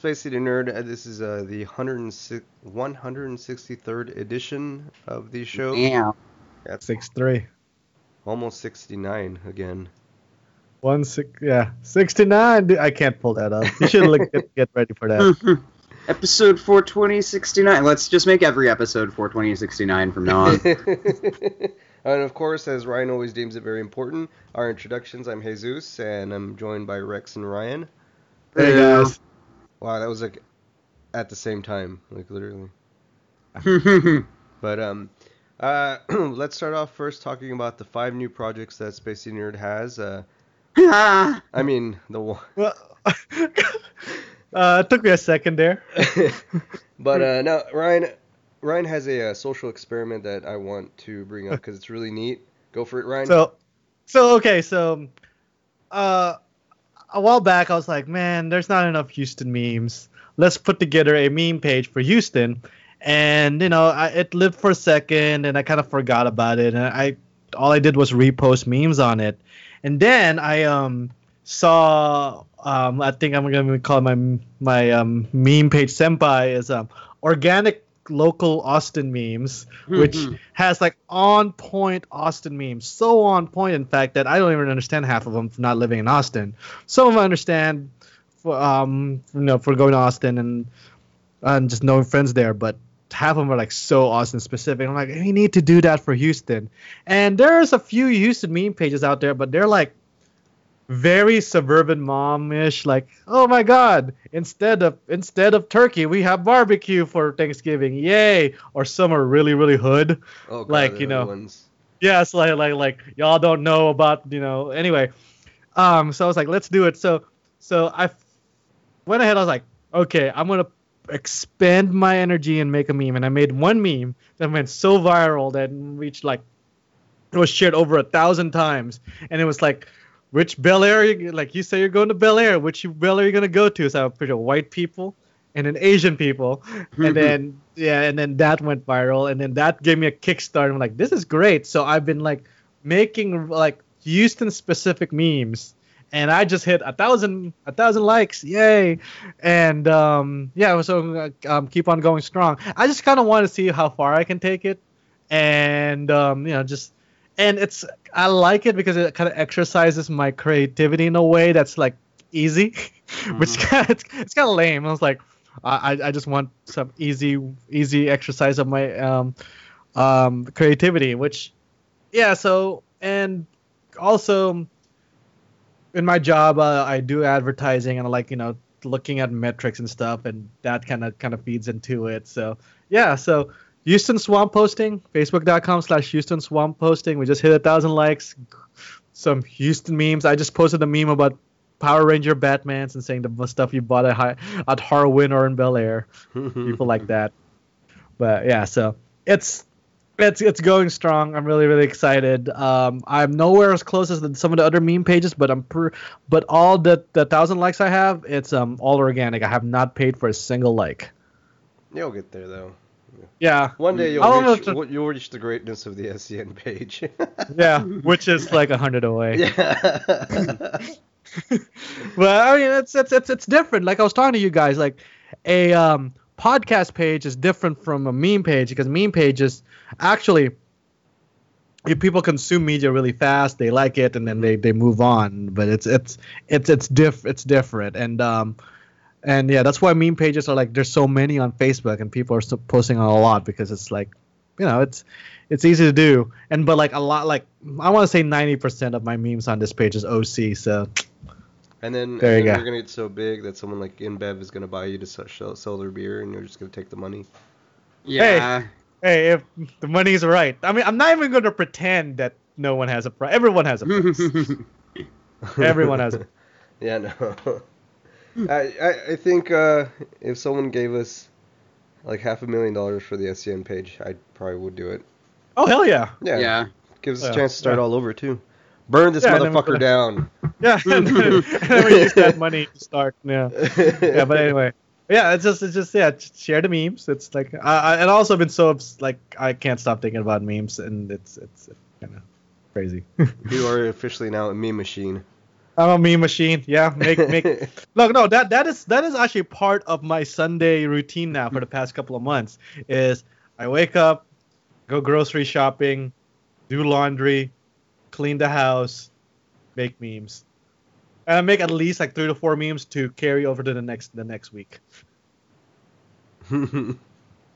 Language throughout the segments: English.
Space City Nerd. Uh, This is uh, the 106 163rd edition of the show. Yeah. That's Six three. almost 69 again. One six yeah. Sixty nine. Dude, I can't pull that up. You should look get, get ready for that. episode 42069. Let's just make every episode 42069 from now on. and of course, as Ryan always deems it very important, our introductions. I'm Jesus, and I'm joined by Rex and Ryan. Hey guys. Wow, that was like at the same time, like literally. But um, uh, let's start off first talking about the five new projects that Spacey Nerd has. Uh. I mean the one. Uh, it took me a second there. but uh, now Ryan, Ryan has a, uh social experiment that I want to bring up because it's really neat. Go for it, Ryan. So, so okay, so, uh, a while back I was like, man, there's not enough Houston memes. Let's put together a meme page for Houston, and you know, I, it lived for a second, and I kind of forgot about it, and I all I did was repost memes on it, and then I um saw um I think I'm gonna call my my um meme page senpai is um organic local Austin memes, which Mhm. has like on point Austin memes. So on point, in fact, that I don't even understand half of them for not living in Austin. Some of them I understand for um you know for going to Austin and and just knowing friends there, but half of them are like so Austin specific. I'm like, we need to do that for Houston. And there's a few Houston meme pages out there, but they're like very suburban mom-ish like oh my god instead of instead of turkey we have barbecue for thanksgiving yay! Or some are really really hood. Oh, God, like, you know, ones. yeah it's like like like y'all don't know about you know anyway. Um so i was like let's do it. So so i f- went ahead i was like okay i'm gonna expand my energy and make a meme. And i made one meme that went so viral that reached like it was shared over a thousand times. And it was like which Bel Air, you- like you say, you're going to Bel Air. Which Bel Air are you gonna go to? So I put white people and then Asian people, and then yeah, and then that went viral, and then that gave me a kickstart. I'm like, this is great. So I've been like making like Houston specific memes, and I just hit a thousand a thousand likes, yay! And um, yeah, so um, keep on going strong. I just kind of want to see how far I can take it, and um, you know, just and it's I like it because it kind of exercises my creativity in a way that's like easy, which kind of, it's, it's kind of lame. I was like, I I just want some easy easy exercise of my um um creativity, which yeah. So and also in my job uh, I do advertising and I like you know looking at metrics and stuff and that kind of kind of feeds into it. So yeah, so Houston Swamp Posting, Facebook.com slash Houston Swamp Posting. We just hit a thousand likes. Some Houston memes. I just posted a meme about Power Ranger Batmans and saying the stuff you bought at, Hi- at Harwin or in Bel Air. People like that. But yeah, so it's it's it's going strong. I'm really really excited. Um, I'm nowhere as close as the, some of the other meme pages, but I'm per, but all the the thousand likes I have, it's um all organic. I have not paid for a single like. You'll get there though. Yeah, One day you'll I'll reach, to- you'll reach the greatness of the SCN page. yeah, which is like a hundred away. yeah. Well, I mean, it's it's it's it's different. Like I was talking to you guys, like a um, podcast page is different from a meme page because meme pages actually, if people consume media really fast, they like it and then they, they move on. But it's it's it's it's diff it's different and um and yeah, that's why meme pages are like there's so many on Facebook and people are still posting on a lot because it's like you know it's it's easy to do and but like a lot like I want to say 90% of my memes on this page is OC so And then, There and you then go. you're gonna get so big that someone like InBev is gonna buy you to sell, sell, sell their beer, and you're just gonna take the money. yeah. Hey, if the money's right. I mean, I'm not even going to pretend that no one has a price. Everyone has a price. Everyone has it. yeah, no. I, I I think uh, if someone gave us like half a million dollars for the SCN page, I probably would do it. Oh hell yeah, Yeah. yeah. Gives us Yeah, a chance to start yeah. all over too. Burn this Yeah, and then we're motherfucker gonna- down. yeah. and, then, and then we use that money to start. Yeah, yeah. But anyway, yeah. It's just, it's just, yeah. Just share the memes. It's like, I, I, and also been so obs- like I can't stop thinking about memes, and it's, it's kind of crazy. you are officially now a meme machine. I'm a meme machine. Yeah, make make. Look, no, that that is that is actually part of my Sunday routine now for the past couple of months. Is I wake up, go grocery shopping, do laundry, clean the house, make memes, and I make at least like three to four memes to carry over to the next the next week.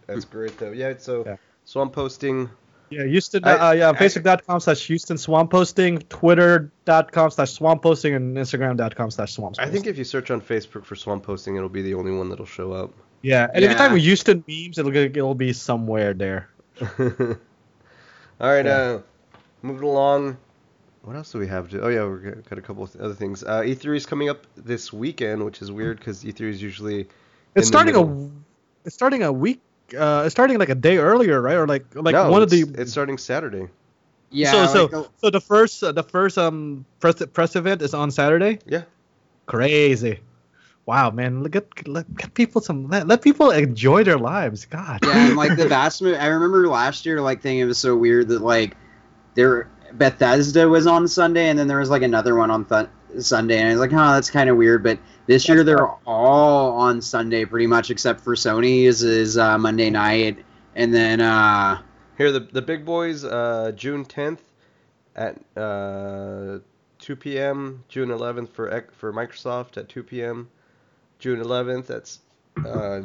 That's great though. Yeah, so Yeah. so I'm posting. Yeah, Houston. I- uh, yeah, I- Facebook.com slash Houston Swamp Posting, Twitter.com slash Swamp Posting, and Instagram.com slash Swamp. I think if you search on Facebook for swamp posting, it'll be the only one that'll show up. Yeah, and if you Yeah. type in Houston memes, it'll it'll be somewhere there. All right, Yeah. uh, moving along. What else do we have? To, oh yeah, we've got- got a couple of other things. Uh, E3 is coming up this weekend, which is weird because E3 is usually. It's starting a it's starting a week. Uh, it's starting like a day earlier, right? Or like like no, one of the. It's starting Saturday. Yeah. so so like the- so the first uh, the first um press press event is on Saturday. Yeah. Crazy. Wow, man! Look at let, get people some let, let people enjoy their lives. God. yeah, and like the vast. mo- I remember last year, like thinking it was so weird that like there Bethesda was on Sunday, and then there was like another one on th- Sunday, and I was like, oh, that's kind of weird. But this year they're all on Sunday, pretty much, except for Sony's is uh, Monday night, and then uh, Here, the the big boys, uh, June 10th at uh, 2 p.m. June 11th for for Microsoft at 2 p.m. June 11th that's uh,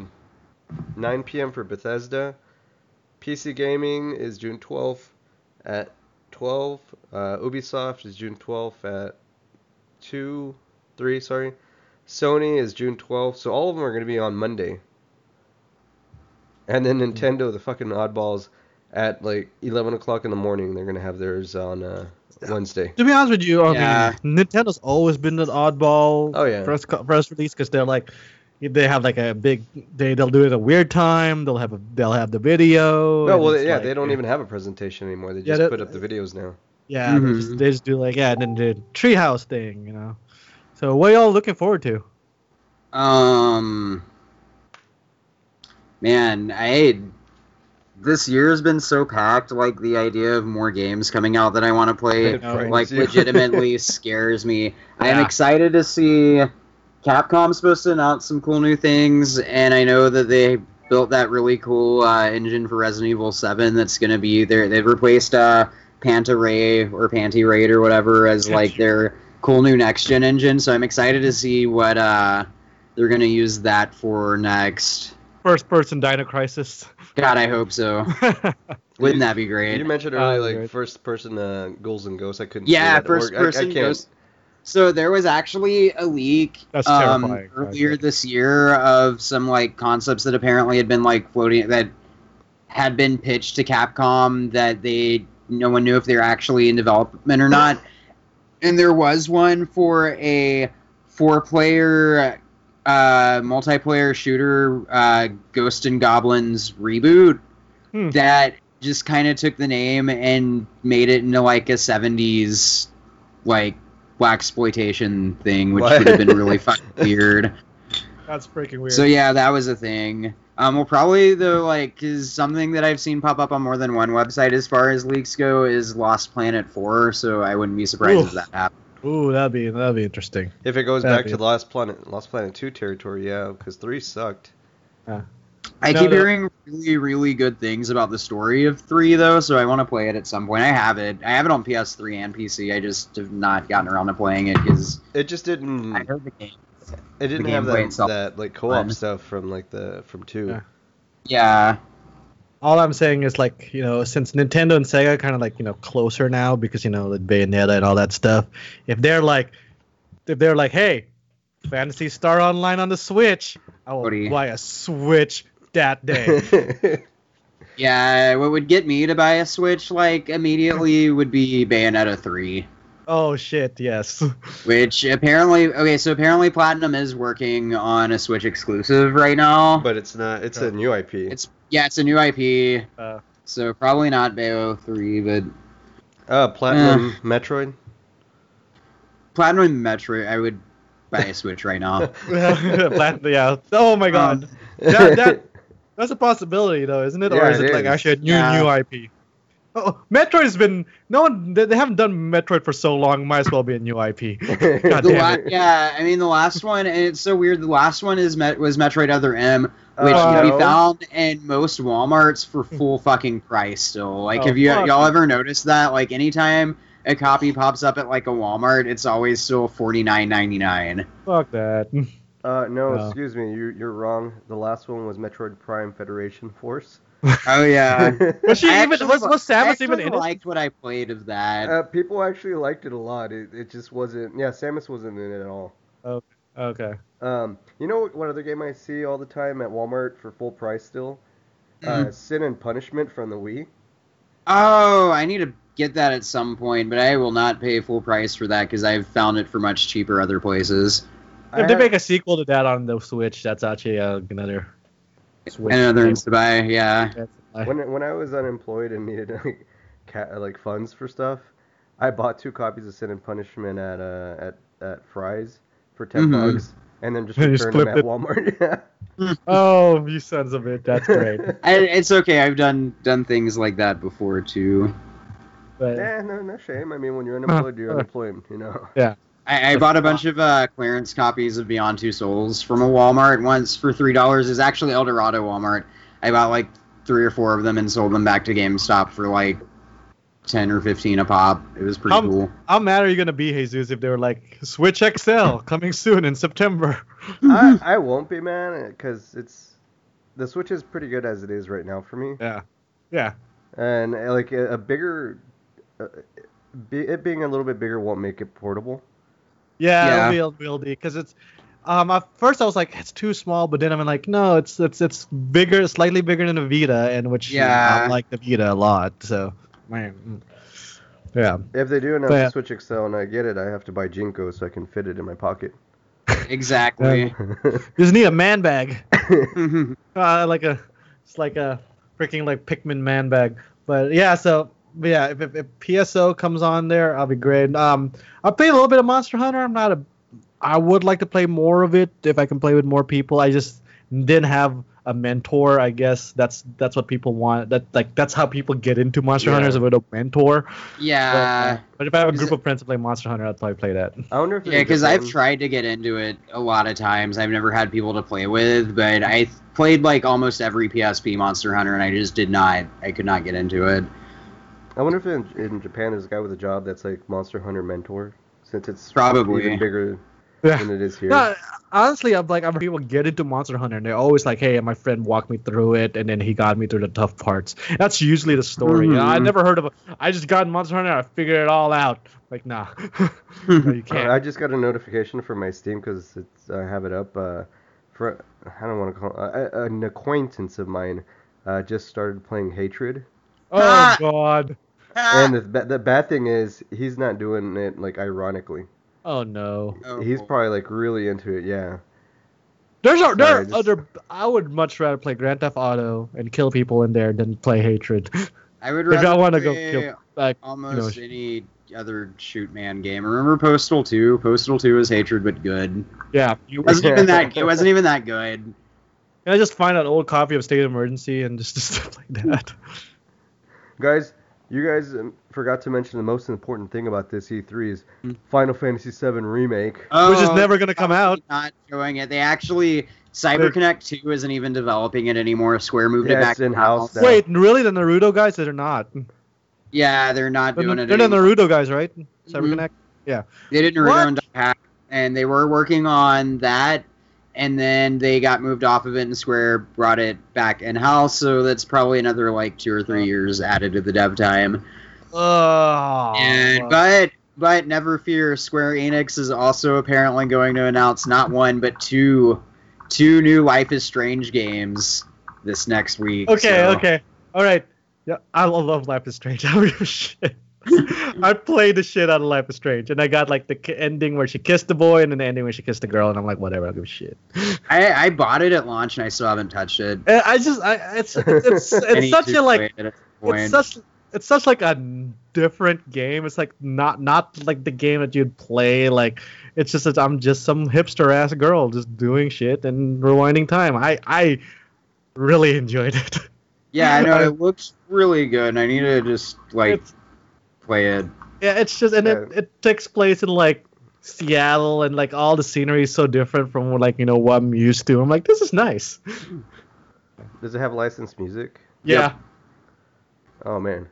9 p.m. for Bethesda. PC Gaming is June 12th at 12. Uh, Ubisoft is June 12th at 2, 3, sorry. Sony is June 12th. So all of them are going to be on Monday. And then Nintendo, the fucking oddballs, at like 11 o'clock in the morning, they're going to have theirs on uh, Wednesday. To be honest with you, I Yeah. mean, Nintendo's always been an oddball Oh, yeah. press press release because they're like they have like a big they they'll do it at a weird time. They'll have a they'll have the video. No, well, yeah, like- they don't even have a presentation anymore. They Yeah, just that- put up the videos now. Yeah, they, Mhm. just, they just do like yeah, and then the treehouse thing, you know. So what y'all looking forward to? Um, man, I this year has been so packed. Like the idea of more games coming out that I want to play, like legitimately scares me. I am excited to see Capcom's supposed to announce some cool new things, and I know that they built that really cool uh, engine for Resident Evil Seven. That's going to be there. They've replaced uh, Panta Rhei or Panty Raid or whatever as like their cool new next gen engine. So I'm excited to see what uh, they're going to use that for next. First person Dino Crisis. God, I hope so. Wouldn't that be great? You mentioned Uh, earlier, like great. first person uh, Ghouls and Ghosts. I couldn't. Yeah, see that first org. I- I person can't- So there was actually a leak um, terrifying. earlier this year of some like concepts that apparently had been like floating that had been pitched to Capcom that they no one knew if they were actually in development or not. And there was one for a four-player uh, multiplayer shooter, uh, Ghost and Goblins reboot Hmm. that just kind of took the name and made it into like a 70s like black exploitation thing, which What? would have been really fucking weird. That's freaking weird. So yeah, that was a thing. Um, well, probably the like is something that I've seen pop up on more than one website as far as leaks go is Lost Planet Four. So I wouldn't be surprised Oof. if that happened. Ooh, that'd be that'd be interesting. If it goes That'd back be- to Lost Planet, Lost Planet Two territory, yeah, because three sucked. I No, keep no. hearing really, really good things about the story of three though, so I want to play it at some point. I have it. I have it on PS3 and PC. I just have not gotten around to playing it because It just didn't. I heard the game. It didn't the have that, that like co-op fun. stuff from like the from two. Yeah. Yeah, All I'm saying is like you know since Nintendo and Sega kind of like you know closer now because you know the Bayonetta and all that stuff. If they're like, if they're like, hey, Phantasy Star Online on the Switch, I will Cody. buy a Switch that day. yeah. What would get me to buy a Switch like immediately would be Bayonetta three. Oh shit, yes. Which apparently, okay, so apparently Platinum is working on a Switch exclusive right now. but it's not. It's a new IP. It's yeah, it's a new IP, Uh, so probably not Bayo three, but uh, Platinum Metroid. Platinum Metroid, I would buy a Switch right now. Plat- yeah. Oh my god. Um, that, that that's a possibility though, isn't it? or is it it, like actually a new Yeah. new IP? Oh, Metroid's been no one. They, they haven't done Metroid for so long. Might as well be a new IP. God The damn la- yeah, I mean the last one, and it's so weird. The last one is Met- was Metroid Other M, which Oh, we no. found in most WalMarts for full fucking price still. Like, Oh, have you fuck. y'all ever noticed that? Like, anytime a copy pops up at like a Walmart, it's always still forty nine ninety nine. Fuck that. Uh, no, No. excuse me, you, you're wrong. The last one was Metroid Prime Federation Force. Oh yeah. Was she I even? Was, was Samus actually even in it? liked what I played of that. uh, people actually liked it a lot. It, it just wasn't. Yeah, Samus wasn't in it at all. Okay. Um, you know what other game I see all the time at Walmart for full price still? Uh, Sin and Punishment from the Wii. Oh, I need to get that at some point, but I will not pay full price for that because I've found it for much cheaper other places. If they have- make a sequel to that on the Switch, that's actually uh, another. Switch And other game. to buy, yeah. When when I was unemployed and needed like ca- like funds for stuff, I bought two copies of Sin and Punishment at uh at at Fry's for 10 Mhm. bucks, and then just You returned them at it. Walmart. Yeah. Oh, you sons of it! That's great. I, it's okay. I've done done things like that before too. But Yeah, no, no shame. I mean, when you're unemployed, you're unemployed. You know. I, I bought a bunch of uh, clearance copies of Beyond Two Souls from a Walmart once for three dollars. Is actually Eldorado Walmart. I bought like three or four of them and sold them back to GameStop for like ten or fifteen a pop. It was pretty Um, cool. how mad are you gonna be, Jesus, if they were like Switch XL coming soon in September? I, I won't be, man, because it's the Switch is pretty good as it is right now for me, Yeah. Yeah. and uh, like a, a bigger, uh, be, it being a little bit bigger won't make it portable. Yeah, Yeah. it'll be, it'll be, because it's. Um, at first I was like, it's too small, but then I'm like, no, it's it's it's bigger, slightly bigger than a Vita, and which Yeah. I like the Vita a lot. So, man, yeah, If they do announce But- the Switch XL and I get it, I have to buy JNCO so I can fit it in my pocket. Exactly. you just need a man bag. Uh, like a, it's like a freaking like Pikmin man bag. But yeah, so but yeah, if, if, if PSO comes on there, I'll be great. Um, I played a little bit of Monster Hunter. I'm not a, I would like to play more of it if I can play with more people. I just didn't have a mentor. I guess that's that's what people want. That like that's how people get into Monster Yeah. Hunter is with a mentor. yeah. But, uh, but if I have a group it- of friends to play Monster Hunter, I'd probably play that. I wonder if Yeah, because I've tried to get into it a lot of times. I've never had people to play with, but I played like almost every PSP Monster Hunter, and I just did not. I could not get into it. I wonder if in, in Japan there's a guy with a job that's like Monster Hunter mentor, since it's Probably. even bigger Yeah. than it is here. No, honestly, I'm like, I'm people get into Monster Hunter, and they're always like, "Hey, my friend walked me through it, and then he got me through the tough parts." That's usually the story. You know, I Mhm. never heard of. A, I just got in Monster Hunter, I figured it all out. Like, nah, no, you Uh, can't. I just got a notification from my Steam because it's I have it up. Uh, for I don't want to call uh, an acquaintance of mine uh, just started playing Hatred, oh Ah! God. Ah. and the, ba- the bad thing is he's not doing it like ironically. Oh no. Oh, He's probably like really into it. Yeah. There's a, there Sorry, are just- other. I would much rather play Grand Theft Auto and kill people in there than play Hatred. I would if I want to go kill, like, almost you know, any other shoot man game. Remember Postal 2? Postal 2 is hatred but good. yeah, you. It wasn't even that. It wasn't even that good. Can I just find an old copy of State of Emergency and just, just stuff like that? Guys, you guys um, forgot to mention the most important thing about this E3 is Hmm. Final Fantasy VII Remake. Which is Oh, never gonna come out. Not showing it. They actually CyberConnect 2 isn't even developing it anymore. Square moved Yeah, it back in-house now. Wait, really? The Naruto guys? They're not. Yeah, they're not They're, doing the- it. they're the. Naruto guys, right? CyberConnect. They did Naruto What? and Hack, and they were working on that, and then they got moved off of it, and Square brought it back in house. So that's probably another like two or three years added to the dev time. Oh. And but but never fear, Square Enix is also apparently going to announce not one but two two new Life is Strange games this next week. okay, so- okay, all right. Yeah, I love Life is Strange. I don't give a shit. I played the shit out of Life is Strange, and I got like the ending where she kissed the boy, and then the ending where she kissed the girl, and I'm like, whatever, I don't give a shit. I, I bought it at launch and I still haven't touched it. And I just, I, it's, it's, I it's such a like, it at this point. it's such it's such like a different game. It's like not not like the game that you'd play. Like it's just that I'm just some hipster ass girl just doing shit and rewinding time. I I really enjoyed it. Yeah, I know it looks really good. and I need to just like It's- play it. Yeah, it's just and it, Yeah. it takes place in like Seattle and like all the scenery is so different from like you know what I'm used to. I'm like, this is nice. Does it have licensed music? Yeah. Oh man,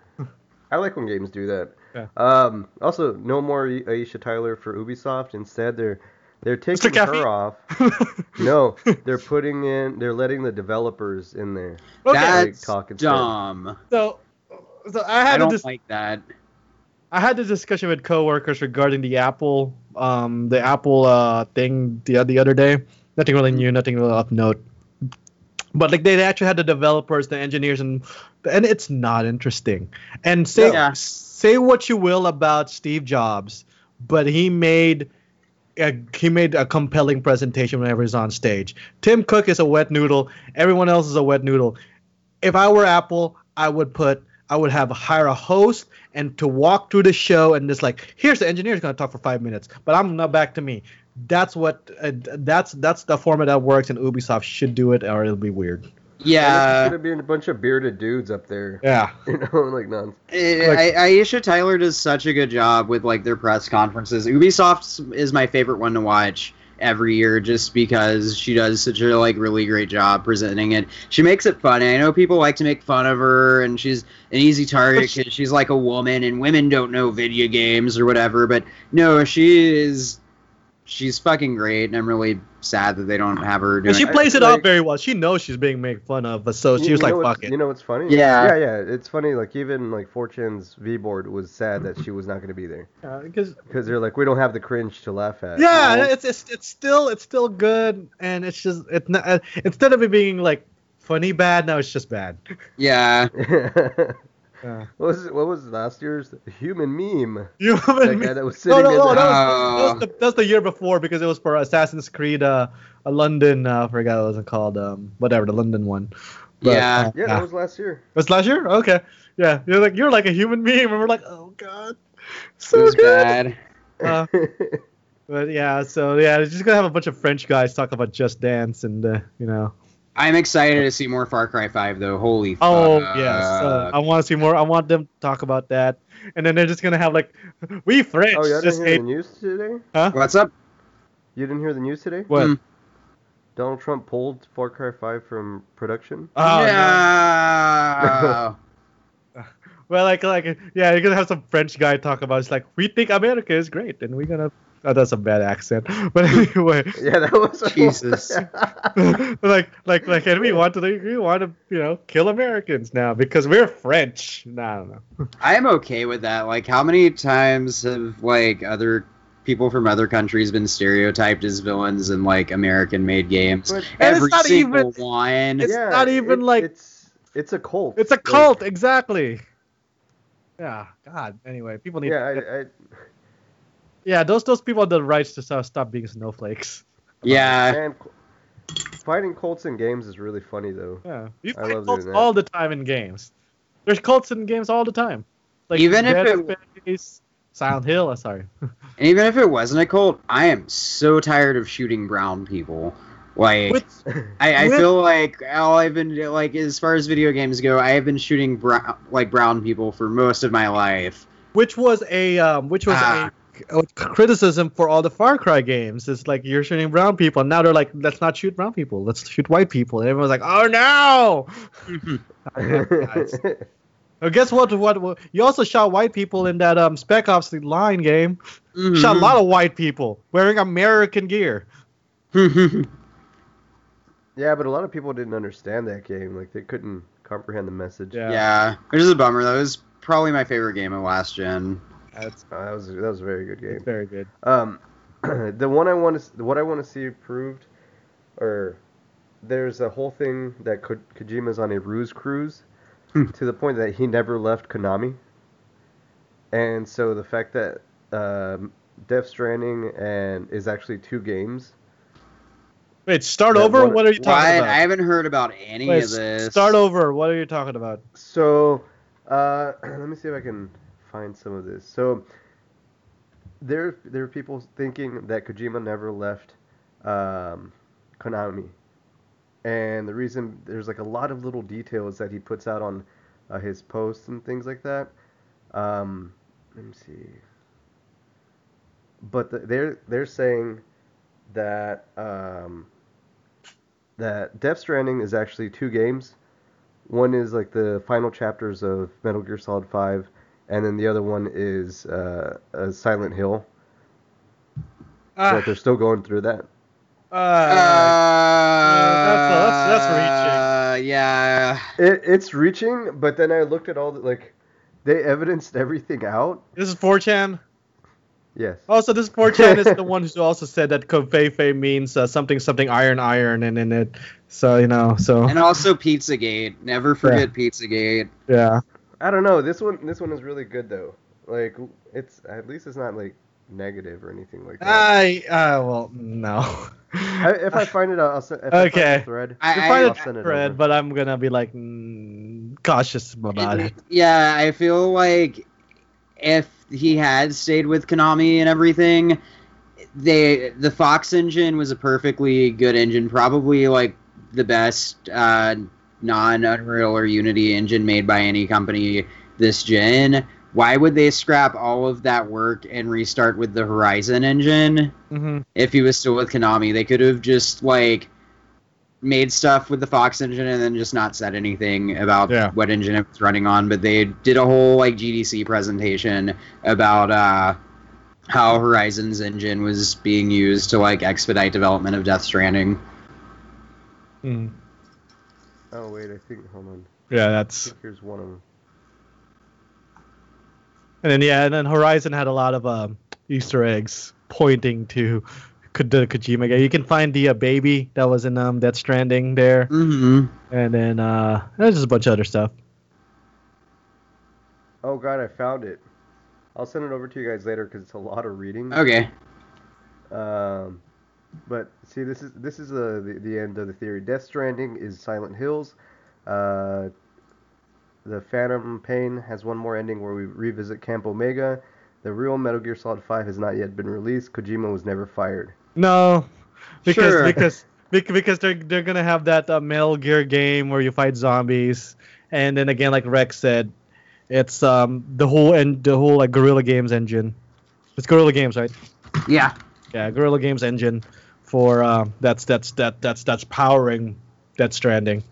I like when games do that. Yeah. Um, also, no more Aisha Tyler for Ubisoft. Instead, they're they're Mr. taking her off. No, they're putting in. They're letting the developers in there. Okay. That's talk instead. dumb. so, so I I had don't this like that. I had this discussion with coworkers regarding the Apple um the Apple uh thing the the other day. Nothing really new, nothing really of note. But like they actually had the developers, the engineers, and and it's not interesting. And say Yeah. say what you will about Steve Jobs, but he made a, he made a compelling presentation whenever he's on stage. Tim Cook is a wet noodle. Everyone else is a wet noodle. If I were Apple, I would put I would have hire a host and to walk through the show and just like here's the engineer's going to talk for five minutes, but I'm not back to me. That's what uh, that's that's the format that works, and Ubisoft should do it, or it'll be weird. It's Yeah, gonna be a bunch of bearded dudes up there. Yeah. You know, like none. Like- I, Aisha Tyler does such a good job with like their press conferences. Ubisoft is my favorite one to watch every year just because she does such a like really great job presenting it. She makes it funny. I know people like to make fun of her and she's an easy target because she's like a woman and women don't know video games or whatever. But no, she is. She's fucking great, and I'm really sad that they don't have her doing. And she I- plays it like- off very well. She knows she's being made fun of, but so she was like, "Fuck it." You know what's funny? Yeah. Yeah, yeah. It's funny. Like even like 4chan's V board was sad that she was not going to be there Because because they're like, we don't have the cringe to laugh at. yeah, You know? it's, it's it's still it's still good, and it's just it's not uh, instead of it being like funny bad, now it's just bad. yeah, Yeah. what was it, what was last year's human meme? You know what I That guy that was No, sitting no, in no, the that was, that was the, that was the year before because it was for Assassin's Creed, uh, a London, uh, I forgot what it was called, um, whatever, the London one. But, Yeah. uh, Yeah, that was last year. Was last year? Okay. Yeah, you're like you're like a human meme, and we're like, oh god, it so was good. bad. Uh, But yeah, so yeah, it's just gonna have a bunch of French guys talk about Just Dance, and uh, you know. I'm excited to see more Far Cry 5 though. Holy Oh fuck. yes, uh, I want to see more. I want them to talk about that, and then they're just gonna have like, we French oh, you just didn't hear hate. the news today? What's up? You didn't hear the news today? What? Hmm. Donald Trump pulled Far Cry 5 from production. Oh, no. no. Well, like, like, yeah, you're gonna have some French guy talk about. It's like we think America is great, and we're gonna. Oh, that's a bad accent, but anyway, Yeah, that was Jesus. like, like, like, and we want to, we want to, you know, kill Americans now because we're French. No, I don't know. I'm okay with that. Like, how many times have like other people from other countries been stereotyped as villains in like American-made games? But- And it's Every not single even- one. It's not even like- it's it's a cult. It's a Like, cult, exactly. Yeah, God. Anyway, people need. yeah, to get- I, I, yeah. Those those people have the rights to stop, stop being snowflakes. yeah. man, fighting cults in games is really funny though. Yeah, you I find love cults doing that. all the time in games. There's cults in games all the time. Like Even if Dead it- Space, Silent Hill, I'm sorry. And even if it wasn't a cult, I am so tired of shooting brown people. Like, With, I, I with- feel like all I've been like as far as video games go, I have been shooting brown like brown people for most of my life. which was a um, which was Ah. a, a criticism for all the Far Cry games. It's like you're shooting brown people. And now they're like, let's not shoot brown people. Let's shoot white people. And everyone's like, oh no. Guys. Well, guess what, what? What? You also shot white people in that um Spec Ops The Line game. Mhm. Shot a lot of white people wearing American gear. yeah, but a lot of people didn't understand that game. Like they couldn't comprehend the message. Yeah. yeah, which is a bummer. That was probably my favorite game of last gen. That's, Uh, that was that was a very good that's game. very good. Um, the one I want to what I want to see proved, or there's a whole thing that Ko- Kojima's on a ruse cruise, Hmm. to the point that he never left Konami. And so the fact that um, Death Stranding and is actually two games. Wait, start That over. one- What are you talking What? about? I haven't heard about any Wait, of this. Start over. What are you talking about? So, uh, let me see if I can find some of this. So, there there are people thinking that Kojima never left um, Konami, and the reason there's like a lot of little details that he puts out on uh, his posts and things like that. Um, let me see. But the, they're they're saying that um, that Death Stranding is actually two games. One is like the final chapters of Metal Gear Solid Five, and then the other one is uh, a Silent Hill. Ah, But they're still going through that. uh, that's- that's- Uh, Yeah. It, it's reaching, but then I looked at all the like, they evidenced everything out. this is 4chan. Yes. Also, this 4chan is the one who also said that Covfefe means uh, something something iron iron and in it. So you know, so And also Pizzagate. Never forget Pizzagate. yeah. I don't know. This one, this one is really good though. Like, it's at least it's not like negative or anything like that. I uh well no. I, if I find it, I'll, I'll send. If I Okay. the thread. I- You I- find I'll it send it thread, over. but I'm gonna be like mm, cautious about it. Yeah, I feel like if he had stayed with Konami and everything, they the Fox engine was a perfectly good engine, probably like the best uh, non Unreal or Unity engine made by any company this gen. Why would they scrap all of that work and restart with the Horizon engine? hmm if he was still with Konami. They could have just like made stuff with the Fox engine and then just not said anything about Yeah. what engine it was running on. But they did a whole like GDC presentation about uh, how Horizon's engine was being used to like expedite development of Death Stranding. Mm. Oh wait, I think. Hold on. Yeah, I that's think here's one of them. and then yeah, and then Horizon had a lot of um, Easter eggs pointing to Ko- the Kojima game. You can find the uh, baby that was in um Death Stranding there, Mm-hmm. and then uh, there's just a bunch of other stuff. Oh god, I found it. I'll send it over to you guys later because it's a lot of reading. Okay. Um, but see, this is this is the, the the end of the theory. Death Stranding is Silent Hills. Uh, the Phantom Pain has one more ending where we revisit Camp Omega. The real Metal Gear Solid 5 has not yet been released. Kojima was never fired. No, because Sure. because because they're they're gonna have that uh, Metal Gear game where you fight zombies, and then again, like Rex said, it's um the whole and the whole like Guerrilla Games engine. It's Guerrilla Games, right? Yeah. Yeah, Guerrilla Games engine for um that's that's that that's that's powering Death Stranding.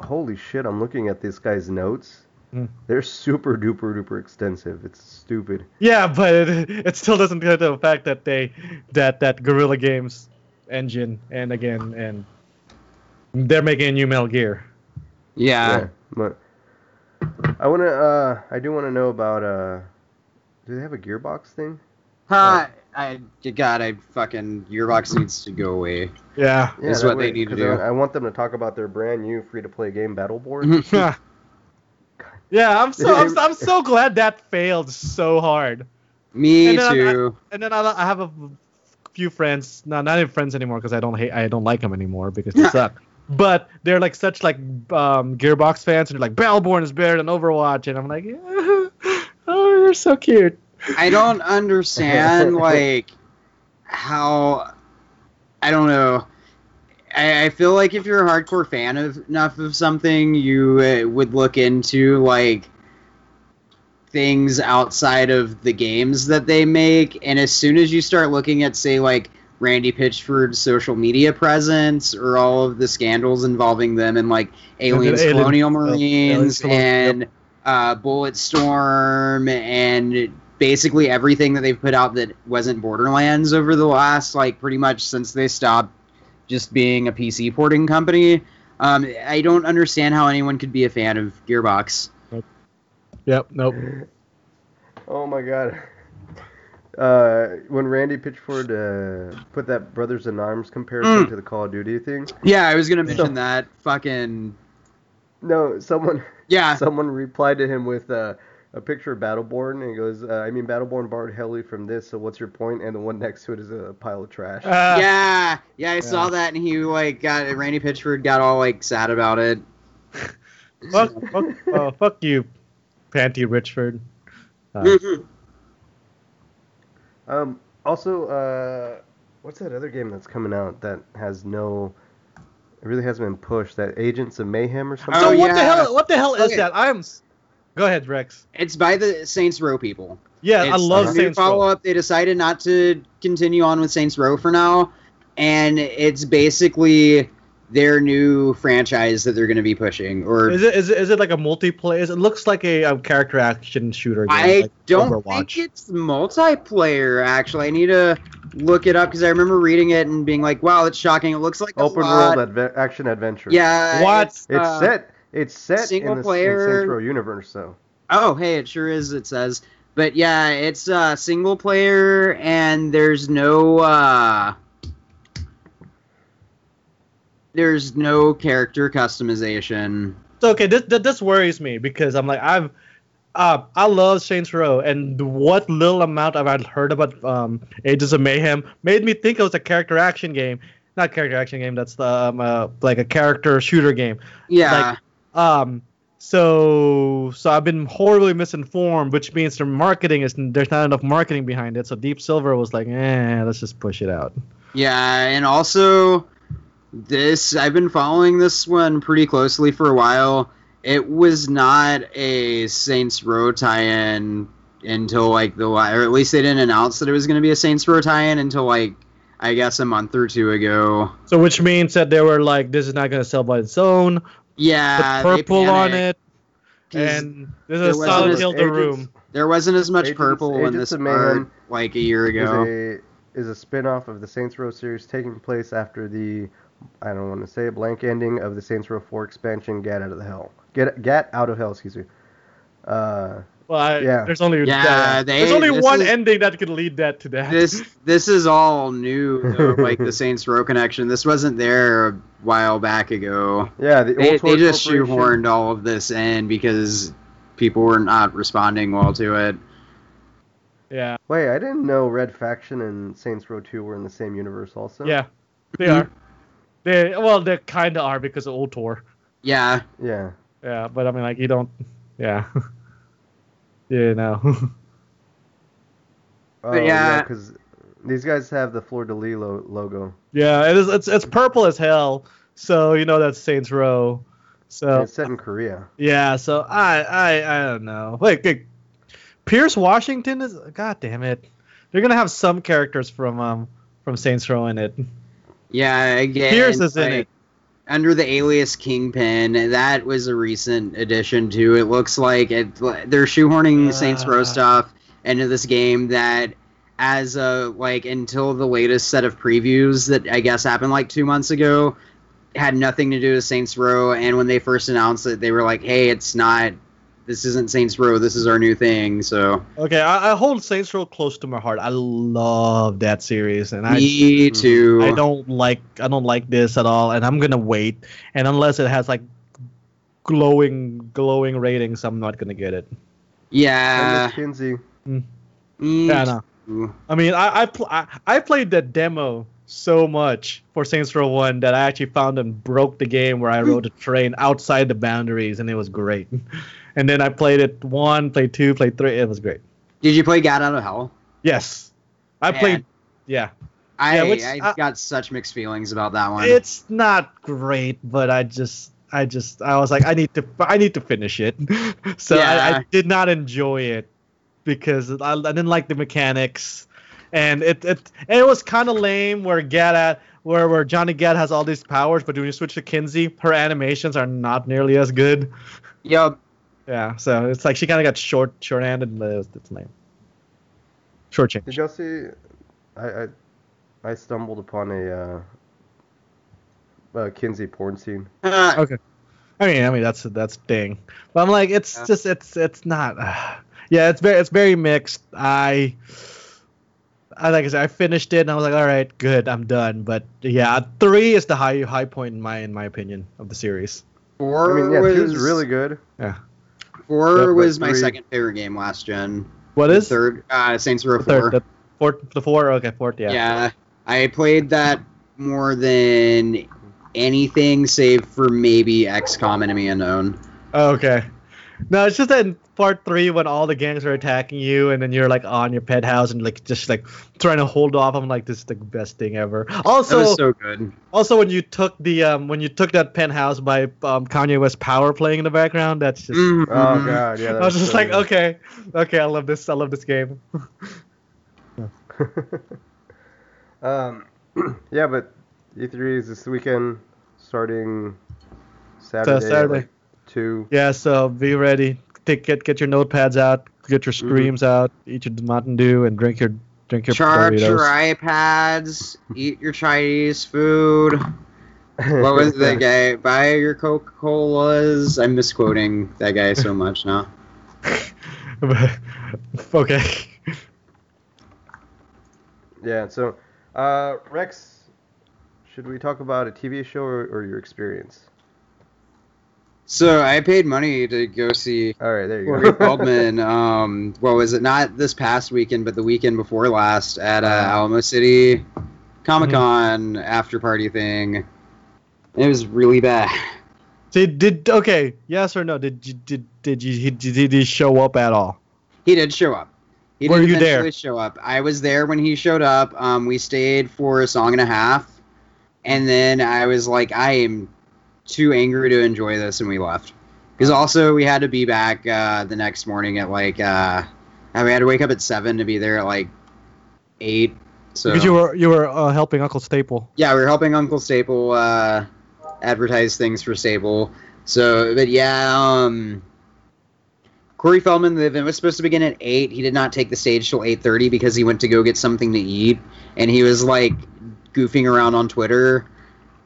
Holy shit! I'm looking at this guy's notes. Hmm. They're super duper duper extensive. It's stupid. Yeah, but it, it still doesn't get to the fact that they that that Guerrilla Games engine and again and they're making a new Metal Gear. Yeah. But I wanna. Uh, I do want to know about. Uh, do they have a gearbox thing? Huh, I God, I fucking Gearbox needs to go away. Yeah. Is that what they way- need to 'cause do. I, I want them to talk about their brand new free to play game Battleborn. yeah, I'm so I'm, I'm so glad that failed so hard. Me And then I- too. And then I, I have a few friends, no, not even friends anymore because I don't hate I don't like them anymore because they suck. But they're like such like um, Gearbox fans, and they're like Battleborn is better than Overwatch, and I'm like, oh, you're so cute. I don't understand like how I don't know. I, I feel like if you're a hardcore fan of enough of something, you uh, would look into like things outside of the games that they make. And as soon as you start looking at, say, like Randy Pitchford's social media presence or all of the scandals involving them and like aliens, Alien- colonial uh, Aliens, marines, and uh, Bulletstorm, and basically everything that they've put out that wasn't Borderlands over the last like pretty much since they stopped just being a PC porting company. Um, I don't understand how anyone could be a fan of Gearbox. Nope. Yep. Nope. Oh my god. Uh, when Randy Pitchford uh, put that Brothers in Arms comparison Mm. to the Call of Duty thing, Yeah, I was gonna mention So- that. Fucking no, someone yeah. someone replied to him with uh, a picture of Battleborn, and he goes, uh, "I mean, Battleborn borrowed heavily from this, so what's your point?" And the one next to it is a pile of trash. Uh, yeah, yeah, I saw that, and he like got Randy Pitchford got all like sad about it. Fuck, fuck, oh, fuck you, Panty Richford. Uh. Um, also, uh, what's that other game that's coming out that has no It really hasn't been pushed. That Agents of Mayhem or something. Oh, so what the hell? What the hell is Okay. that? I'm. S- Go ahead, Rex. It's by the Saints Row people. Yeah, I love a new Saints Row. follow up. They decided not to continue on with Saints Row for now, and it's basically their new franchise that they're going to be pushing. Or Is it, is it is it like a multiplayer? It looks like a, a character action shooter game. I like don't Overwatch. think it's multiplayer. Actually, I need to look it up because I remember reading it and being like, "Wow, it's shocking." It looks like a Open lot. world adve- action adventure. Yeah. What? It's, It's uh, set. It's set single in the player- in Saints Row universe, though. Oh, hey, it sure is. It says, but yeah, it's uh, single player, and there's no uh, there's no character customization. So okay, this this, this worries me because I'm like I've uh, I love Saints Row and what little amount I've heard about um, Agents of Mayhem made me think it was a character action game. Not character action game. That's the um, uh, like a character shooter game. Yeah, Um, so so I've been horribly misinformed, which means their marketing is there's not enough marketing behind it. So Deep Silver was like, eh, let's just push it out. yeah, and also this I've been following this one pretty closely for a while. It was not a Saints Row tie-in until like the or at least they didn't announce that it was going to be a Saints Row tie-in until like I guess a month or two ago. So which means that they were like, this is not gonna sell by its own. Yeah, Put purple on it, and this there is wasn't Silent Hill the room. there wasn't as much Agents- purple in this of part like a year ago. Is a is a spin-off of the Saints Row series taking place after the I don't want to say a blank ending of the Saints Row 4 expansion Gat Out of the Hell. Get Gat Out of Hell, excuse me. Uh, Well, I, Yeah. there's only Yeah, they- there's only one is- ending that could lead that to that. this this is all new though, like the Saints Row connection. This wasn't there a while back ago. yeah, the They, Old they just Corporation- shoehorned all of this in because people were not responding well to it. yeah, Wait, I didn't know Red Faction and Saints Row 2 were in the same universe also. yeah, they Mhm. are. They well, they kind of are because of Ultor. Yeah, Yeah. Yeah, but I mean, like you don't. Yeah. yeah, no. Oh, yeah. because these guys have the Fleur de Lis lo- logo. yeah, it is. It's it's purple as hell. So you know that's Saints Row. And So it's set in Korea. yeah, so I I I don't know. Wait, wait, Pierce Washington is. God damn it. They're gonna have some characters from um from Saints Row in it. yeah. Again, Pierce is in it. Under the alias Kingpin. That was a recent addition too. It looks like it, they're shoehorning uh. Saints Row stuff into this game that, as a like until the latest set of previews that I guess happened like two months ago, had nothing to do with Saints Row. And when they first announced it, they were like, "Hey, it's not. This isn't Saints Row. This is our new thing." So Okay, I, I hold Saints Row close to my heart. I love that series, and I me too. I don't like I don't like this at all, and I'm gonna wait. And unless it has like glowing glowing ratings, I'm not gonna get it. Yeah. Miss Kinzie. Mm. me Yeah, no. too. I mean, I I, pl- I I played the demo so much for Saints Row One that I actually found and broke the game where I rode a train outside the boundaries, and it was great. And then I played it one, played two, played three. It was great. Did you play Gat Out of Hell? Yes, I Man. played. Yeah, I Yeah, which- I I- got such mixed feelings about that one. it's not great, but I just I just I was like I need to I need to finish it. so I, I did not enjoy it because I, I didn't like the mechanics, and it it and it was kind of lame where Gat where where Johnny Gat has all these powers, but when you switch to Kinzie, her animations are not nearly as good. Yup. Yeah, so it's like she kind of got short short-handed. And it was, it's lame. Short change. Did y'all see? I I, I stumbled upon a uh, uh, Kinzie porn scene. Uh, Okay. I mean, I mean that's that's ding. But I'm like, it's Yeah. just it's it's not. yeah, it's very it's very mixed. I, I like I said, I finished it and I was like, all right, good, I'm done. But yeah, three is the high high point in my in my opinion of the series. four I mean, yeah, was two's really good. four Yeah, but was my second favorite game last gen. What is The third? Uh, Saints Row the Four. third? The fourth, the four. Okay, fourth. Yeah. yeah. I played that more than anything, save for maybe XCOM Enemy Unknown. Oh, okay. No, it's just that in part three when all the gangs are attacking you and then you're like on your pet house and like just like trying to hold off. I'm like, this is the best thing ever. That Also, was so good. also when you took the um when you took that penthouse by um, Kanye West Power playing in the background, that's just. Mhm. Oh god, yeah. I was just so like, good. okay, okay, I love this. I love this game. um, yeah, but E3 is this weekend, starting Saturday. at, Saturday. like, two. Yeah, so be ready. Take get get your notepads out, get your Mm-hmm. screams out, eat your Mountain Dew, and drink your drink your Charge Doritos. your iPads, eat your Chinese food. What was the guy? Buy your Coca Colas. I'm misquoting that guy so much now. okay. Yeah. So, uh, Rex, should we talk about a TV show or, or your experience? So I paid money to go see All right, there you Corey go. Feldman. Um, what was it? Not this past weekend, but the weekend before last at uh, Uh-huh. Alamo City Comic Con after party thing. It was really bad. Did did okay? Yes or no? Did you did did you he, did he show up at all? He did show up. He Were did you there? eventually show up. I was there when he showed up. Um, we stayed for a song and a half, and then I was like, I am too angry to enjoy this, and we left. Because also we had to be back uh, the next morning at like uh, we had to wake up at seven to be there at like eight. So Because you were you were uh, helping Uncle Staple. yeah, we were helping Uncle Staple uh, advertise things for Staple. So, but yeah, um, Corey Feldman. The event was supposed to begin at eight. He did not take the stage till eight thirty because he went to go get something to eat, and he was like goofing around on Twitter.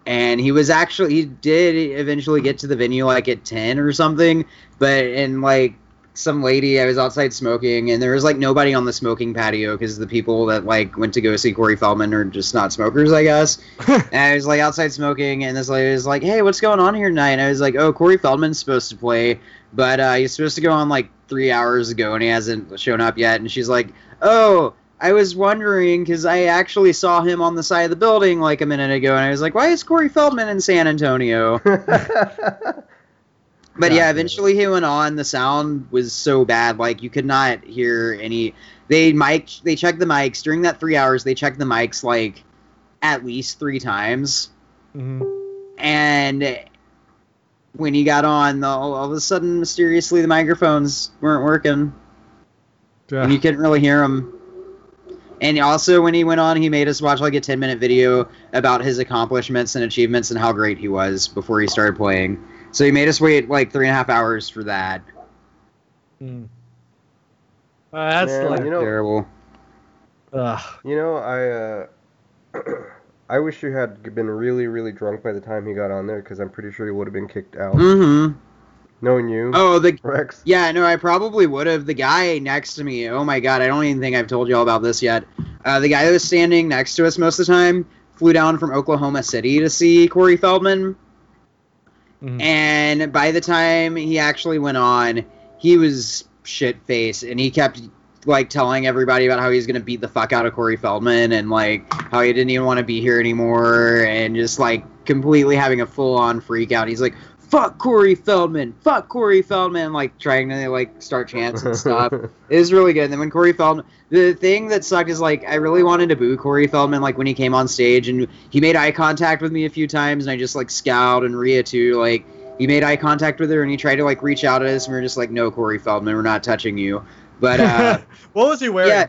And he was actually he did eventually get to the venue like at ten or something, but and like some lady I was outside smoking and there was like nobody on the smoking patio because the people that like went to go see Corey Feldman are just not smokers, I guess. And I was like outside smoking, and this lady was like, "Hey, what's going on here tonight?" And I was like, "Oh, Corey Feldman's supposed to play, but uh, he's supposed to go on like three hours ago, and he hasn't shown up yet." And she's like, "Oh, I was wondering because I actually saw him on the side of the building like a minute ago." And I was like, "Why is Corey Feldman in San Antonio?" But yeah, eventually he went on. The sound was so bad, like you could not hear any. They mic, they checked the mics during that three hours. They checked the mics like at least three times hmm and when he got on, the, all, all of a sudden, mysteriously, the microphones weren't working, and you couldn't really hear him. And also, when he went on, he made us watch like a ten minute video about his accomplishments and achievements and how great he was before he started playing. So he made us wait like three and a half hours for that. Mm. Uh, that's Man, like you know- Terrible. ugh. You know, I uh, I wish you had been really, really drunk by the time he got on there, because I'm pretty sure he would have been kicked out. Mm-hmm. Knowing you, Oh, the Rex. Yeah, no, I probably would have. The guy next to me, oh my god, I don't even think I've told you all about this yet. Uh, the guy that was standing next to us most of the time flew down from Oklahoma City to see Corey Feldman, Mhm. and by the time he actually went on, he was shit faced, and he kept like telling everybody about how he was gonna beat the fuck out of Corey Feldman, and like how he didn't even want to be here anymore, and just like completely having a full on freak out. He's like, "Fuck Corey Feldman, fuck Corey Feldman," like trying to like start chants and stuff. It was really good. And then when Corey Feldman, the thing that sucked is like I really wanted to boo Corey Feldman like when he came on stage and he made eye contact with me a few times and I just like scowled and Rhea too like he made eye contact with her and he tried to like reach out at us and we are just like no Corey Feldman we're not touching you. But uh, what was he wearing? yeah,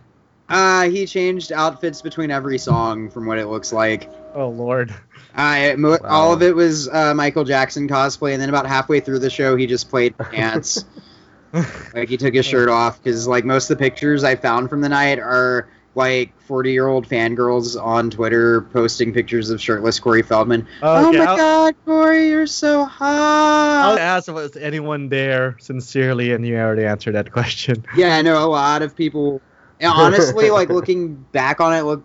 uh, he changed outfits between every song from what it looks like. Oh Lord. Uh, mo- Wow. All of it was uh, Michael Jackson cosplay, and then about halfway through the show, he just played pants. like he took his shirt off because like most of the pictures I found from the night are like 40 year old fangirls on Twitter posting pictures of shirtless Corey Feldman. oh Okay, my I'll- God, Corey, you're so hot. I was asked if was anyone there sincerely, and you already answered that question. Yeah, I know a lot of people. and honestly, like looking back on it, look,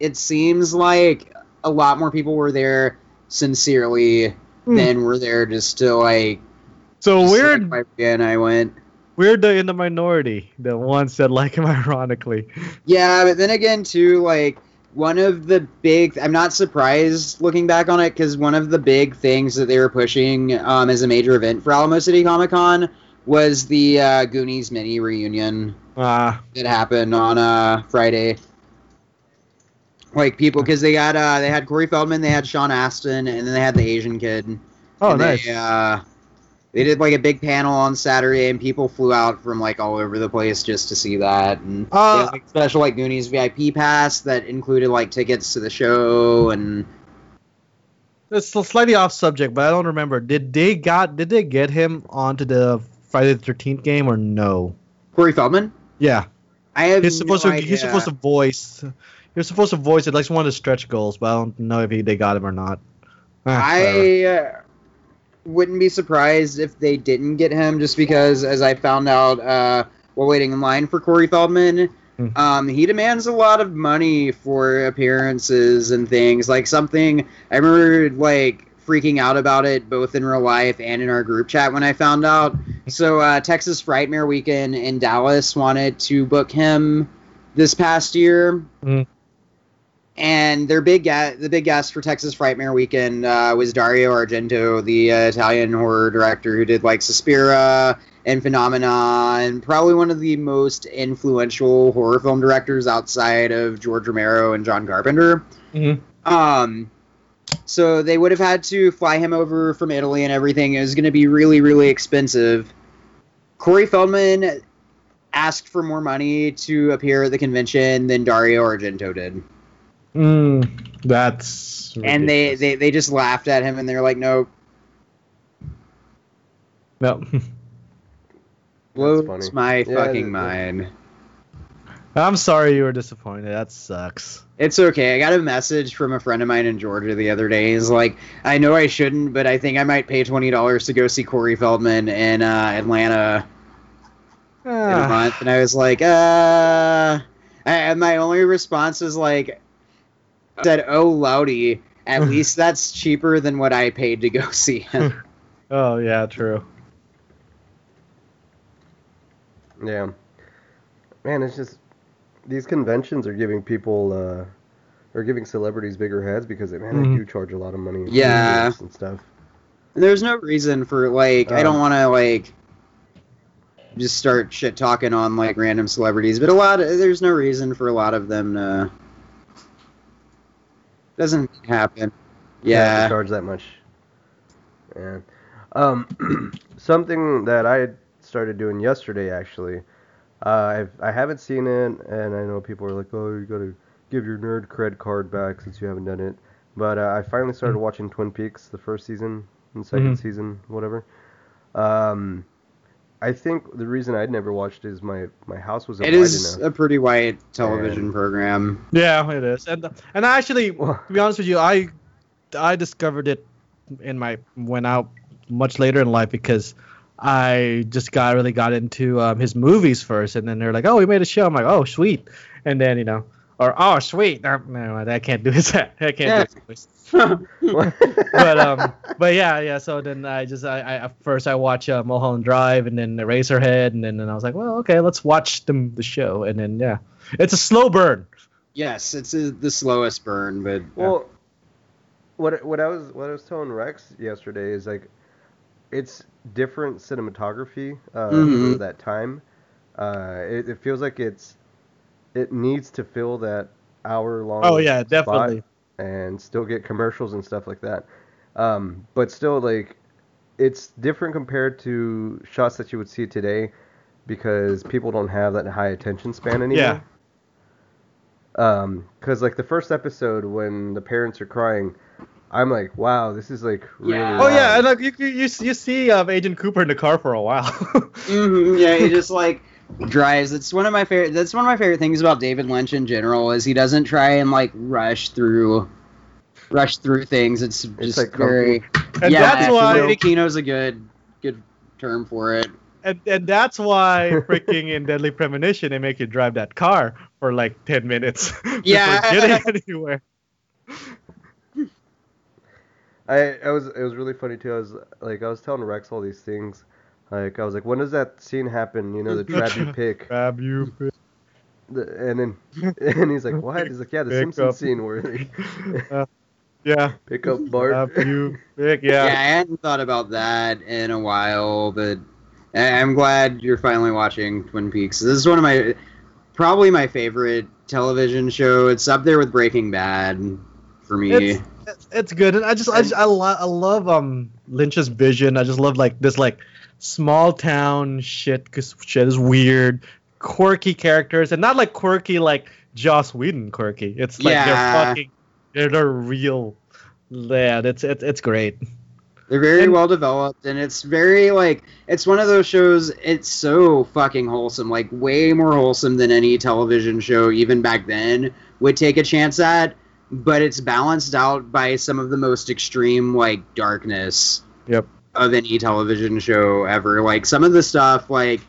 it seems like a lot more people were there sincerely Hmm. than were there just to like. So just we're like, and I went. we're the in the minority, the ones that like him ironically. Yeah, but then again, too, like one of the big. I'm not surprised looking back on it because one of the big things that they were pushing um, as a major event for Alamo City Comic Con was the uh, Goonies mini reunion Ah, that happened on uh, Friday. Like people, because they got uh, they had Corey Feldman, they had Sean Astin, and then they had the Asian kid. oh, And nice. They, uh, they did like a big panel on Saturday, and people flew out from like all over the place just to see that. And they Uh, had, like special like Goonies VIP pass that included like tickets to the show and It's slightly off subject, but I don't remember. Did they got did they get him onto the Friday the Thirteenth game or no? Corey Feldman. Yeah, I have he's supposed no to. idea. He's supposed to voice. He was supposed to voice it like one of the stretch goals, but I don't know if he, they got him or not. Ah. I uh, wouldn't be surprised if they didn't get him, just because, as I found out uh, while waiting in line for Corey Feldman, Hmm. um, he demands a lot of money for appearances and things. Like something I remember, like freaking out about it both in real life and in our group chat when I found out. So uh, Texas Frightmare Weekend in Dallas wanted to book him this past year. Hmm. And their big guest, the big guest for Texas Frightmare Weekend uh, was Dario Argento, the uh, Italian horror director who did like Suspiria and Phenomena, and probably one of the most influential horror film directors outside of George Romero and John Carpenter. Mhm. Um, so they would have had to fly him over from Italy and everything. It was going to be really, really expensive. Corey Feldman asked for more money to appear at the convention than Dario Argento did. Mm, that's And they, they, they just laughed at him and they're like, no, no. blows funny. my Yeah, fucking that- mind. I'm sorry you were disappointed. That sucks. It's okay. I got a message from a friend of mine in Georgia the other day. He's like, I know I shouldn't, but I think I might pay $20 to go see Corey Feldman in uh, Atlanta in a Ah, month. And I was like, uh. And my only response is like, I said, oh, Loudy. At least that's cheaper than what I paid to go see him. oh yeah, true. Yeah. Man, it's just these conventions are giving people uh are giving celebrities bigger heads because man, Mhm. they do charge a lot of money. for Yeah. and stuff. There's no reason for like I don't want to like just start shit talking on like random celebrities, but a lot of, there's no reason for a lot of them to doesn't happen. to Yeah. charge that much. Yeah. Um, something that I started doing yesterday actually. Uh, I've I haven't seen it, and I know people are like, oh, you gotta give your nerd cred card back since you haven't done it. But uh, I finally started watching Twin Peaks, the first season and 2nd Mhm. season, whatever. Um, I think the reason I'd never watched is my my house wasn't It wide is enough. a pretty white television And- program. Yeah, it is. And and actually, to be honest with you, I I discovered it in my went out much later in life because I just got really got into um, his movies first, and then they're like, "Oh, he made a show." I'm like, "Oh, sweet," and then you know, or "Oh, sweet." No, no I can't do his. I can't Yeah. do his voice. But um, but yeah, yeah. So then I just I, I first I watch uh, Mulholland Drive, and then Eraserhead, and then and I was like, well, okay, let's watch the the show, and then yeah, it's a slow burn. yes, it's uh the slowest burn, but Well, what what I was what I was telling Rex yesterday is like, it's different cinematography uh, Mhm. for that time. Uh, it, it feels like it's it needs to fill that hour long. Oh yeah, spot definitely. and still get commercials and stuff like that. Um, but still, like, it's different compared to shots that you would see today because people don't have that high attention span anymore. Yeah. Um, cause like the first episode when the parents are crying, I'm like, wow, this is like really. Yeah. Oh yeah, and like you you, you you see um, Agent Cooper in the car for a while. hmm yeah, he just like drives. It's one of my favorite. That's one of my favorite things about David Lynch in general is he doesn't try and like rush through, rush through things. It's just like very. and yeah, that's why Kino's a good, good term for it. and, and that's why freaking in Deadly Premonition they make you drive that car for like ten minutes Yeah. getting anywhere. I, I was it was really funny too. I was like I was telling Rex all these things. Like I was like, when does that scene happen? You know, the trap you pick. Grab you. The, and then and he's like, what? He's like, yeah, the Pick Simpsons up. scene where they Yeah. pick up Bart. Grab you. Pick, Yeah. yeah. I hadn't thought about that in a while, but I- I'm glad you're finally watching Twin Peaks. This is one of my, probably my favorite television show. It's up there with Breaking Bad for me. It's, it's, it's good, and I just I just I, lo- I love um Lynch's vision. I just love like this like small town shit because shit is weird, quirky characters, and not like quirky like Joss Whedon quirky. It's like Yeah. they're fucking they're, they're real. Yeah, it's it's it's great. They're very And- well developed, and it's very like it's one of those shows. It's so fucking wholesome, like way more wholesome than any television show even back then would take a chance at. But it's balanced out by some of the most extreme like darkness Yep. Of any television show ever. Like some of the stuff, like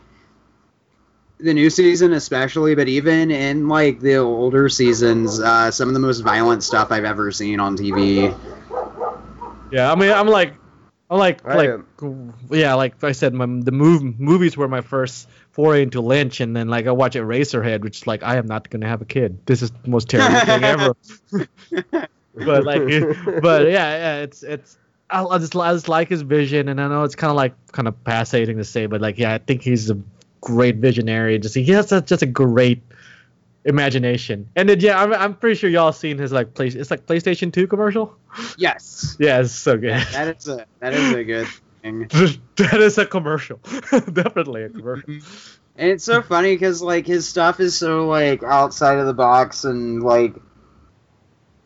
the new season especially, but even in like the older seasons, uh, some of the most violent stuff I've ever seen on TV. Yeah, I mean I'm like I'm like I like am. yeah like I said my, the move movies were my first foray into Lynch, and then like I watch Eraserhead, which is like I am not gonna have a kid. This is the most terrible thing ever. but like but yeah, yeah it's it's I, I just I just like his vision, and I know it's kind of like kind of fascinating to say, but like yeah, I think he's a great visionary. Just he has a, just a great imagination, and then yeah, I'm, I'm pretty sure y'all seen his like place. It's like PlayStation Two commercial. yes, Yeah, it's so good. that is a that is a good thing. that is a commercial. Definitely a commercial. Mm-hmm. And it's so funny because like his stuff is so like outside of the box and like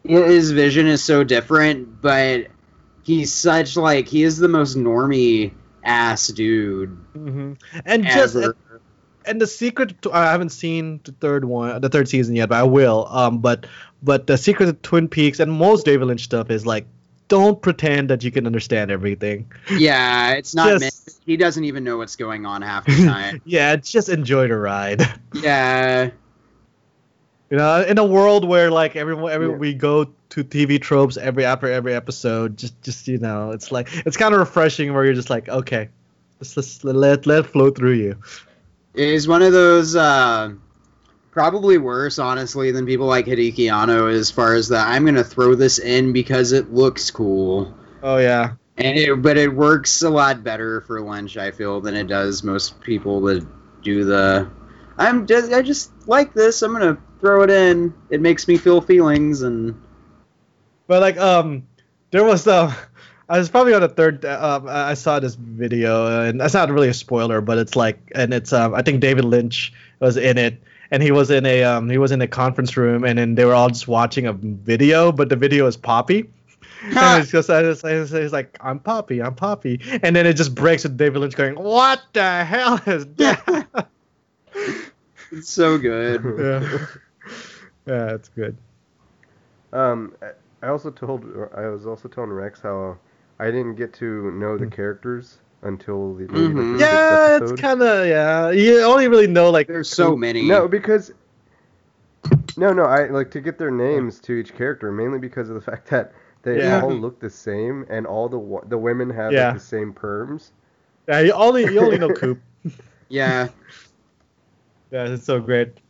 his vision is so different, but he's such like he is the most normie ass dude hmm And just ever. and the secret to, I haven't seen the third one, the third season yet, but I will. Um, but but the secret of Twin Peaks and most David Lynch stuff is like, don't pretend that you can understand everything. yeah, it's not. Just- meant- he doesn't even know what's going on half the time. yeah, just enjoy the ride. yeah, You know, in a world where like everyone, every Yeah. we go to TV tropes every after every episode, just just you know, it's like it's kind of refreshing where you're just like, okay, let's just let let it flow through you. it is one of those. uh Probably worse, honestly, than people like Hideaki Anno as far as that. I'm gonna throw this in because it looks cool. Oh yeah, And it, but it works a lot better for Lynch, I feel, than it does most people that do the. I'm just, I just like this. I'm gonna throw it in. It makes me feel feelings, and But like um, there was um, I was probably on the third. Uh, um, I I saw this video, and that's not really a spoiler, but it's like, and it's um, I think David Lynch was in it, and he was in a um, he was in a conference room, and then they were all just watching a video, but the video is Poppy. and it's just, it's, it's, it's like I'm Poppy, I'm Poppy, and then it just breaks with David Lynch going, "What the hell is that?" it's so good. yeah, yeah, it's good. Um, I also told I was also telling Rex how I didn't get to know the characters until the maybe Mhm. the fifth Yeah, it's kind of yeah. You only really know like There's so many. No, because no, no, I like to get their names to each character mainly because of the fact that they Yeah. all look the same and all the the women have Yeah. like, the same perms. Yeah, you only you only know Coop. Yeah, Yeah, it's so great.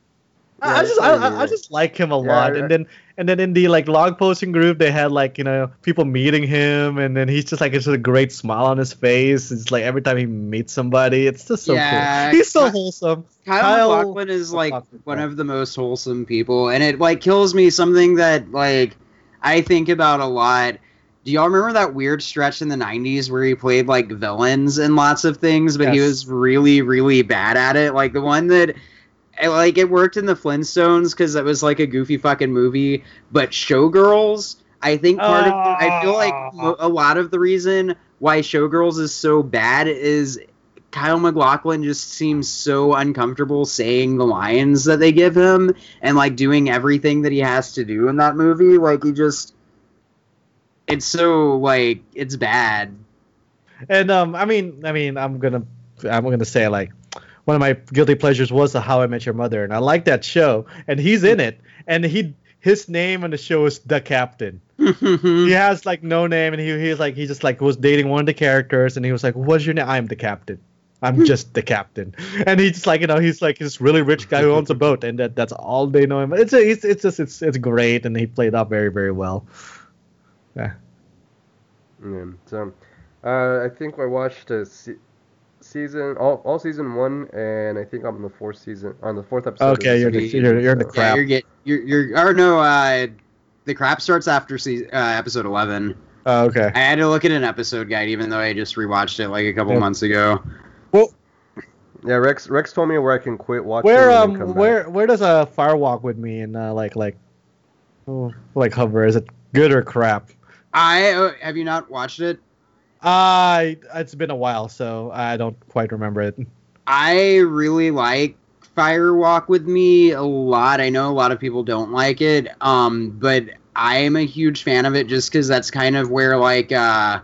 I, Yeah, I just I, I, I just like him a Yeah, lot, I- and then and then in the like log posting group they had like you know people meeting him, and then he's just like it's just a great smile on his face. It's like every time he meets somebody, it's just so Yeah, cool. He's so Ky- wholesome. Kyle, Kyle MacLachlan is like MacLachlan, one of the most wholesome people, and it like kills me something that like I think about a lot. Do y'all remember that weird stretch in the '90s where he played like villains in lots of things, but he was really, really bad at it? Like the one that, like, it worked in the Flintstones because it was like a goofy fucking movie. But Showgirls, I think part of I feel like a lot of the reason why Showgirls is so bad is Kyle MacLachlan just seems so uncomfortable saying the lines that they give him and like doing everything that he has to do in that movie. Like he just it's so like it's bad. And um, I mean, I mean, I'm gonna, I'm gonna say like, one of my guilty pleasures was the How I Met Your Mother, and I like that show, and he's in it, and he, his name on the show is the Captain. He has like no name, and he, he's like, he just like was dating one of the characters, and he was like, "What's your name?" I'm the Captain. I'm just the captain, and he's just like you know he's like this really rich guy who owns a boat, and that that's all they know him. It's a, it's it's just it's it's great, and he played up very very well. Yeah. Yeah. So, uh, I think I watched a season, all, all season one, and I think I'm on the fourth season, on the fourth episode. Okay, you're the, you're, you're in the so- Yeah, crap. you're get you're you're or no, uh, the crap starts after season, uh, episode eleven. Oh, okay. I had to look at an episode guide, even though I just rewatched it like a couple Yeah. months ago. Well, yeah, Rex Rex told me where I can quit watching. Where and then come um back. where where does a fire walk with me and uh, like like oh, like hover? Is it good or crap? I uh, have you not watched it? I it's been a while, so I don't quite remember it. I really like Fire Walk with Me a lot. I know a lot of people don't like it, um, but I am a huge fan of it just because that's kind of where like uh,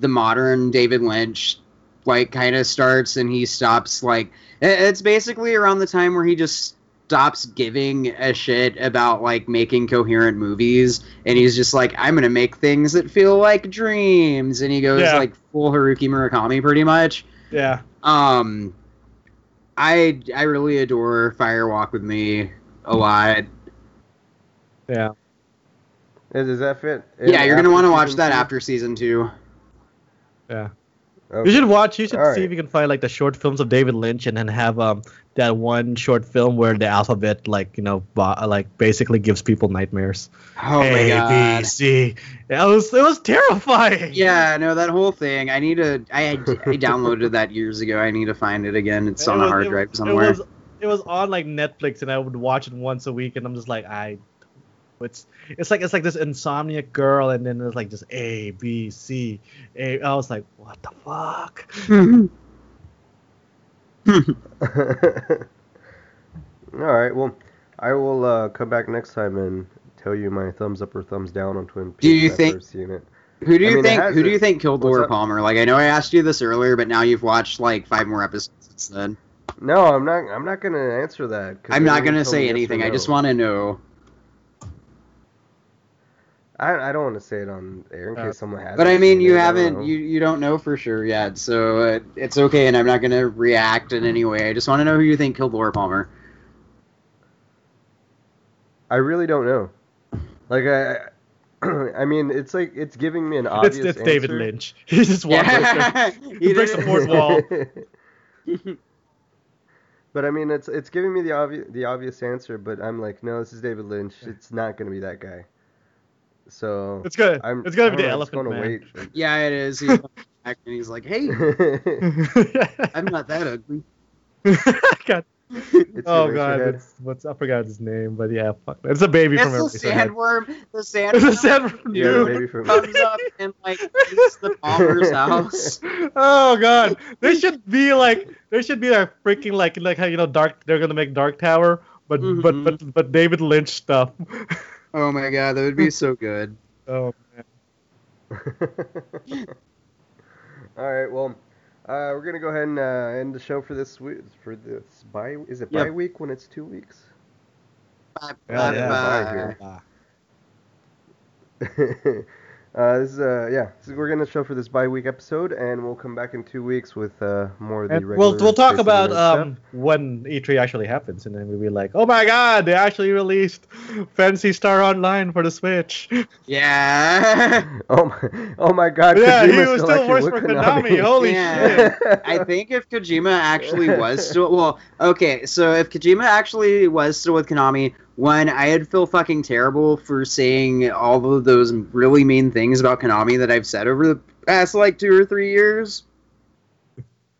the modern David Lynch like kind of starts, and he stops like it's basically around the time where he just stops giving a shit about like making coherent movies and he's just like i'm gonna make things that feel like dreams and he goes Yeah. like full haruki murakami pretty much Yeah. um, I I really adore Fire Walk with Me a lot. Yeah. Is, does that fit? yeah, you're gonna want to to watch that after season two. Yeah. Okay. You should watch. You should All see right. if you can find like the short films of David Lynch, and then have um that one short film where the alphabet like you know bo- like basically gives people nightmares. Oh my A, god. B, C. It was it was terrifying. Yeah, no, that whole thing. I need to. I I downloaded that years ago. I need to find it again. It's It on a hard drive somewhere. It was it was on like Netflix, and I would watch it once a week, and I'm just like I. It's it's like it's like this insomniac girl, and then it's like just A B C A. I was like, what the fuck? All right. Well, I will uh, come back next time and tell you my thumbs up or thumbs down on Twin Peaks. Do you think- seen it? who do I you mean, think? has Who do you think killed What's Laura up? Palmer? Like I know I asked you this earlier, but now you've watched like five more episodes since then. No, I'm not. I'm not gonna answer that. I'm not gonna say yes or anything. I just want to know. I, I don't want to say it on air in Uh, case someone has. But I mean, you haven't, you, you don't know for sure yet, so uh, it's okay, and I'm not gonna react in any way. I just want to know who you think killed Laura Palmer. I really don't know. Like I, I mean, it's like it's giving me an obvious It's, it's David. Lynch. He just walked right there. he breaks the fourth wall. but I mean, it's it's giving me the obvious the obvious answer. But I'm like, no, this is David Lynch. It's not gonna be that guy. So It's good. I'm. It's gonna be the don't know, Elephant gonna Man. wait. Yeah, it is. He's back and he's like, "Hey, I'm not that ugly." God. It's Oh god, it's, what's I forgot his name, but yeah, fuck. It's a baby from It's the Eraserhead. sandworm. The It's sandworm a sandworm Yeah, the dude. baby from. comes up and like eats the Palmer's house. Oh god, there should be like there should be a freaking like like how you know Dark they're gonna make Dark Tower, but Mhm. but but but David Lynch stuff. Oh my god, that would be so good. Oh man. All right. Well, uh, we're gonna go ahead and uh, end the show for this week. For this bye, is it Yep. bye week when it's two weeks? Bye, Yeah, bye, yeah. bye. Bye here. uh, this is uh yeah. So we're gonna show for this bye week episode, and we'll come back in two weeks with uh more of the And regular. we'll we'll talk about Invaders um when E3 actually happens, and then we'll be like, oh my god, they actually released Phantasy Star Online for the Switch. Yeah. Oh my! Oh my God! yeah, he was still still actually works with for Konami. Holy Yeah. shit! I think if Kojima actually was still well, okay, so if Kojima actually was still with Konami, one, I'd feel fucking terrible for saying all of those really mean things about Konami that I've said over the past like two or three years.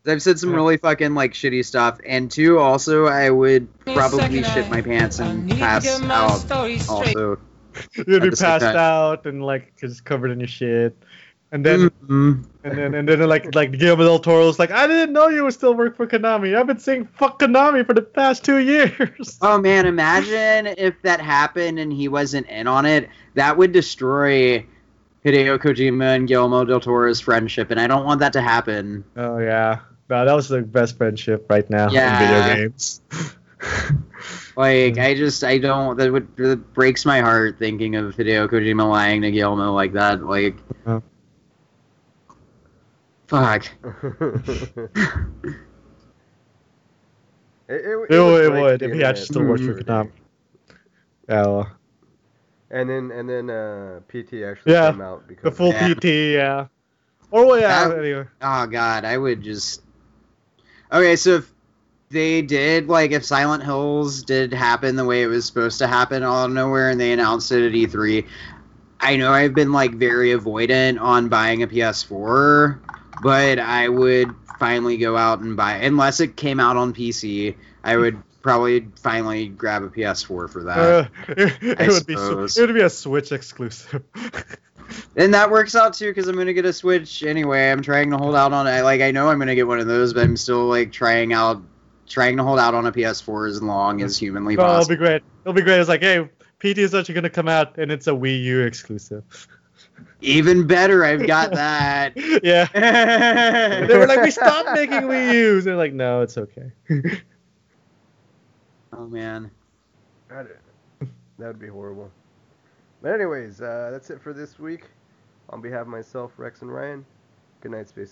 I've said some really fucking like shitty stuff, and two, also I would probably shit my pants and pass out. Also, You'd be At the same passed out and like just covered in your shit, and then Mhm. And then and then like like Guillermo del Toro's like, I didn't know you were still work for Konami. I've been saying fuck Konami for the past two years. Oh man, imagine if that happened and he wasn't in on it. That would destroy Hideo Kojima and Guillermo del Toro's friendship, and I don't want that to happen. Oh yeah, no, that was the best friendship right now Yeah. in video games. Like, I just, I don't. That would that breaks my heart thinking of Hideo Kojima lying to Guillermo like that. Like, Uh. Fuck. It, it, It, was would, it would if he had it. still worked for Mhm. Konami. Yeah, And then and then uh, PT actually Yeah, came out because the full Yeah. PT, yeah. Or well, yeah, That- anyway. Oh god, I would just. Okay, so if they did like if Silent Hills did happen the way it was supposed to happen out of nowhere and they announced it at E3, I know I've been like very avoidant on buying a PS4, but I would finally go out and buy unless it came out on PC, I would probably finally grab a PS4 for that. Uh, it, I would be it would be a Switch exclusive. And that works out too because I'm gonna get a Switch anyway. I'm trying to hold out on it. Like I know I'm gonna get one of those, but I'm still like trying out, trying to hold out on a PS4 as long as humanly possible. oh, it'll be great. It'll be great. It's like, hey, PT is actually gonna come out, and it's a Wii U exclusive. Even better, I've got that. yeah. They were like, we stopped making Wii U's. They're like, no, it's okay. oh man. I don't- That would be horrible. But anyways, uh, that's it for this week. On behalf of myself, Rex, and Ryan, good night, Space.